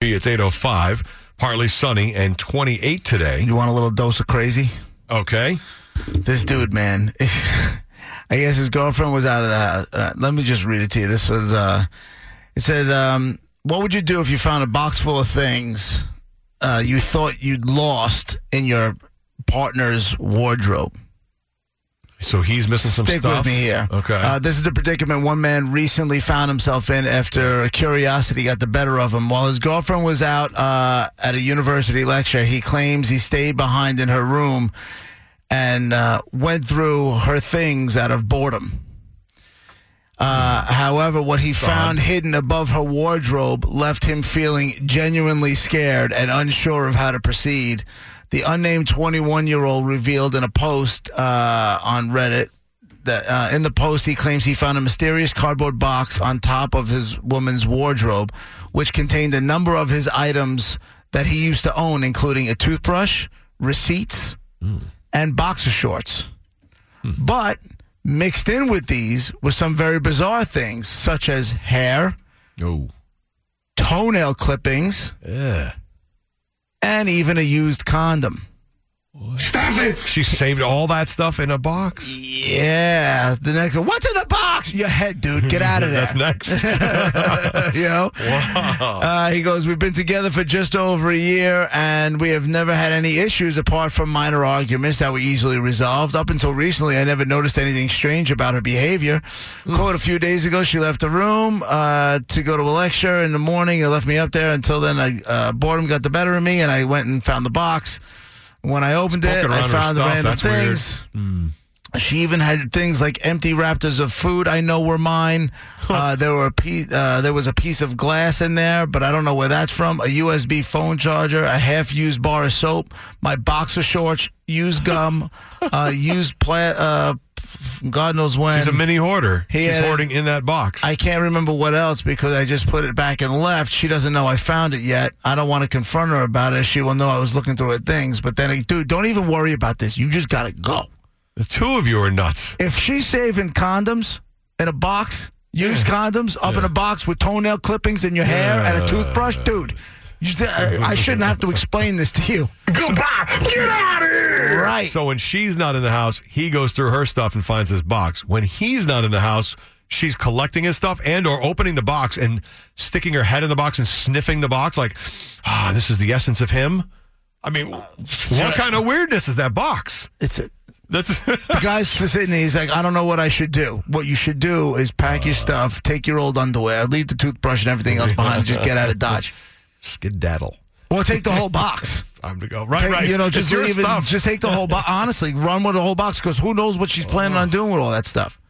It's 805, partly sunny and 28 today. You want a little dose of crazy? Okay. This dude, man. I guess his girlfriend was out of the house. Uh, let me just read it to you. This was, uh, it says, um, what would you do if you found a box full of things uh, you thought you'd lost in your partner's wardrobe? So he's missing some Stick stuff. with me here. Okay. Uh, this is the predicament one man recently found himself in after curiosity got the better of him. While his girlfriend was out uh, at a university lecture, he claims he stayed behind in her room and uh, went through her things out of boredom. Uh, however, what he found hidden above her wardrobe left him feeling genuinely scared and unsure of how to proceed. The unnamed 21 year old revealed in a post uh, on Reddit that uh, in the post he claims he found a mysterious cardboard box on top of his woman's wardrobe, which contained a number of his items that he used to own, including a toothbrush, receipts, and boxer shorts. But mixed in with these were some very bizarre things, such as hair, oh. toenail clippings, Yeah. And even a used condom. Stop it. She saved all that stuff in a box. Yeah. The next one, what's in the box? Your head, dude. Get out of there. That's next. you know? Uh, he goes, We've been together for just over a year, and we have never had any issues apart from minor arguments that were easily resolved. Up until recently, I never noticed anything strange about her behavior. Quote, a few days ago, she left the room uh, to go to a lecture in the morning and left me up there. Until then, I, uh, boredom got the better of me, and I went and found the box. When I opened it, I found the random That's things. She even had things like empty raptors of food I know were mine. Uh, there were a piece, uh, there was a piece of glass in there, but I don't know where that's from. A USB phone charger, a half-used bar of soap, my boxer shorts, used gum, uh, used pla- uh, God knows when. She's a mini hoarder. He She's hoarding in that box. I can't remember what else because I just put it back and left. She doesn't know I found it yet. I don't want to confront her about it. She will know I was looking through her things. But then, dude, don't even worry about this. You just gotta go. The two of you are nuts. if she's saving condoms in a box, used condoms up in a box with toenail clippings in your hair and a toothbrush, dude, you, I, I shouldn't have to explain this to you. Goodbye. Get out of here. Right. So when she's not in the house, he goes through her stuff and finds his box. When he's not in the house, she's collecting his stuff and or opening the box and sticking her head in the box and sniffing the box like, ah, this is the essence of him. I mean, what kind of weirdness is that box? It's a, That's the guy's sitting there. He's like, I don't know what I should do. What you should do is pack your stuff, take your old underwear, leave the toothbrush and everything else behind, and just get out of Dodge. skedaddle. Or take the whole box. Time to go. Right, Take- right. You know, just your leave it. Just take the whole box. Honestly, run with the whole box because who knows what she's planning on doing with all that stuff.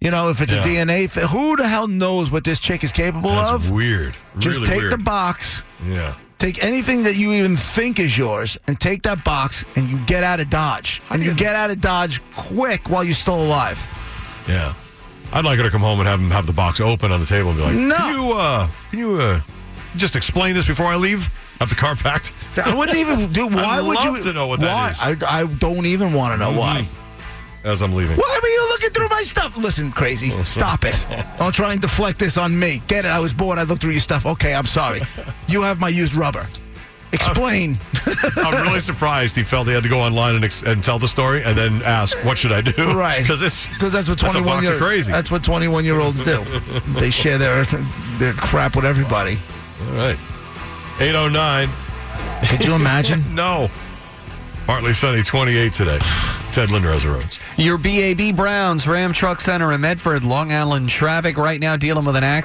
You know, if it's Yeah. a DNA thing, who the hell knows what this chick is capable That's of? weird. Just really take weird. the box, Yeah. Take anything that you even think is yours, and take that box, and you get out of Dodge. And you get out of Dodge quick while you're still alive. Yeah. I'd like her to come home and have him have the box open on the table and be like, No. Can you uh can you uh just explain this before I leave? Have the car packed? I wouldn't even do. Why would you? to know what that why? is. Mm-hmm. I, I don't even want to know why. As I'm leaving. Why were you looking through my stuff? Listen, crazy. Oh, stop it. Don't try and deflect this on me. Get it. I was bored. I looked through your stuff. Okay, I'm sorry. You have my used rubber. Explain. I'm really surprised he felt he had to go online and, ex- and tell the story and then ask, what should I do? Right. Because it's Because that's what That's a 21 box year of crazy. That's what 21 year olds do. they share their their crap with everybody. all right. 809. Could you imagine? No. Partly sunny, 28 today. Ted Linder roads. Your BAB Browns Ram Truck Center in Medford, Long Island traffic right now dealing with an accident.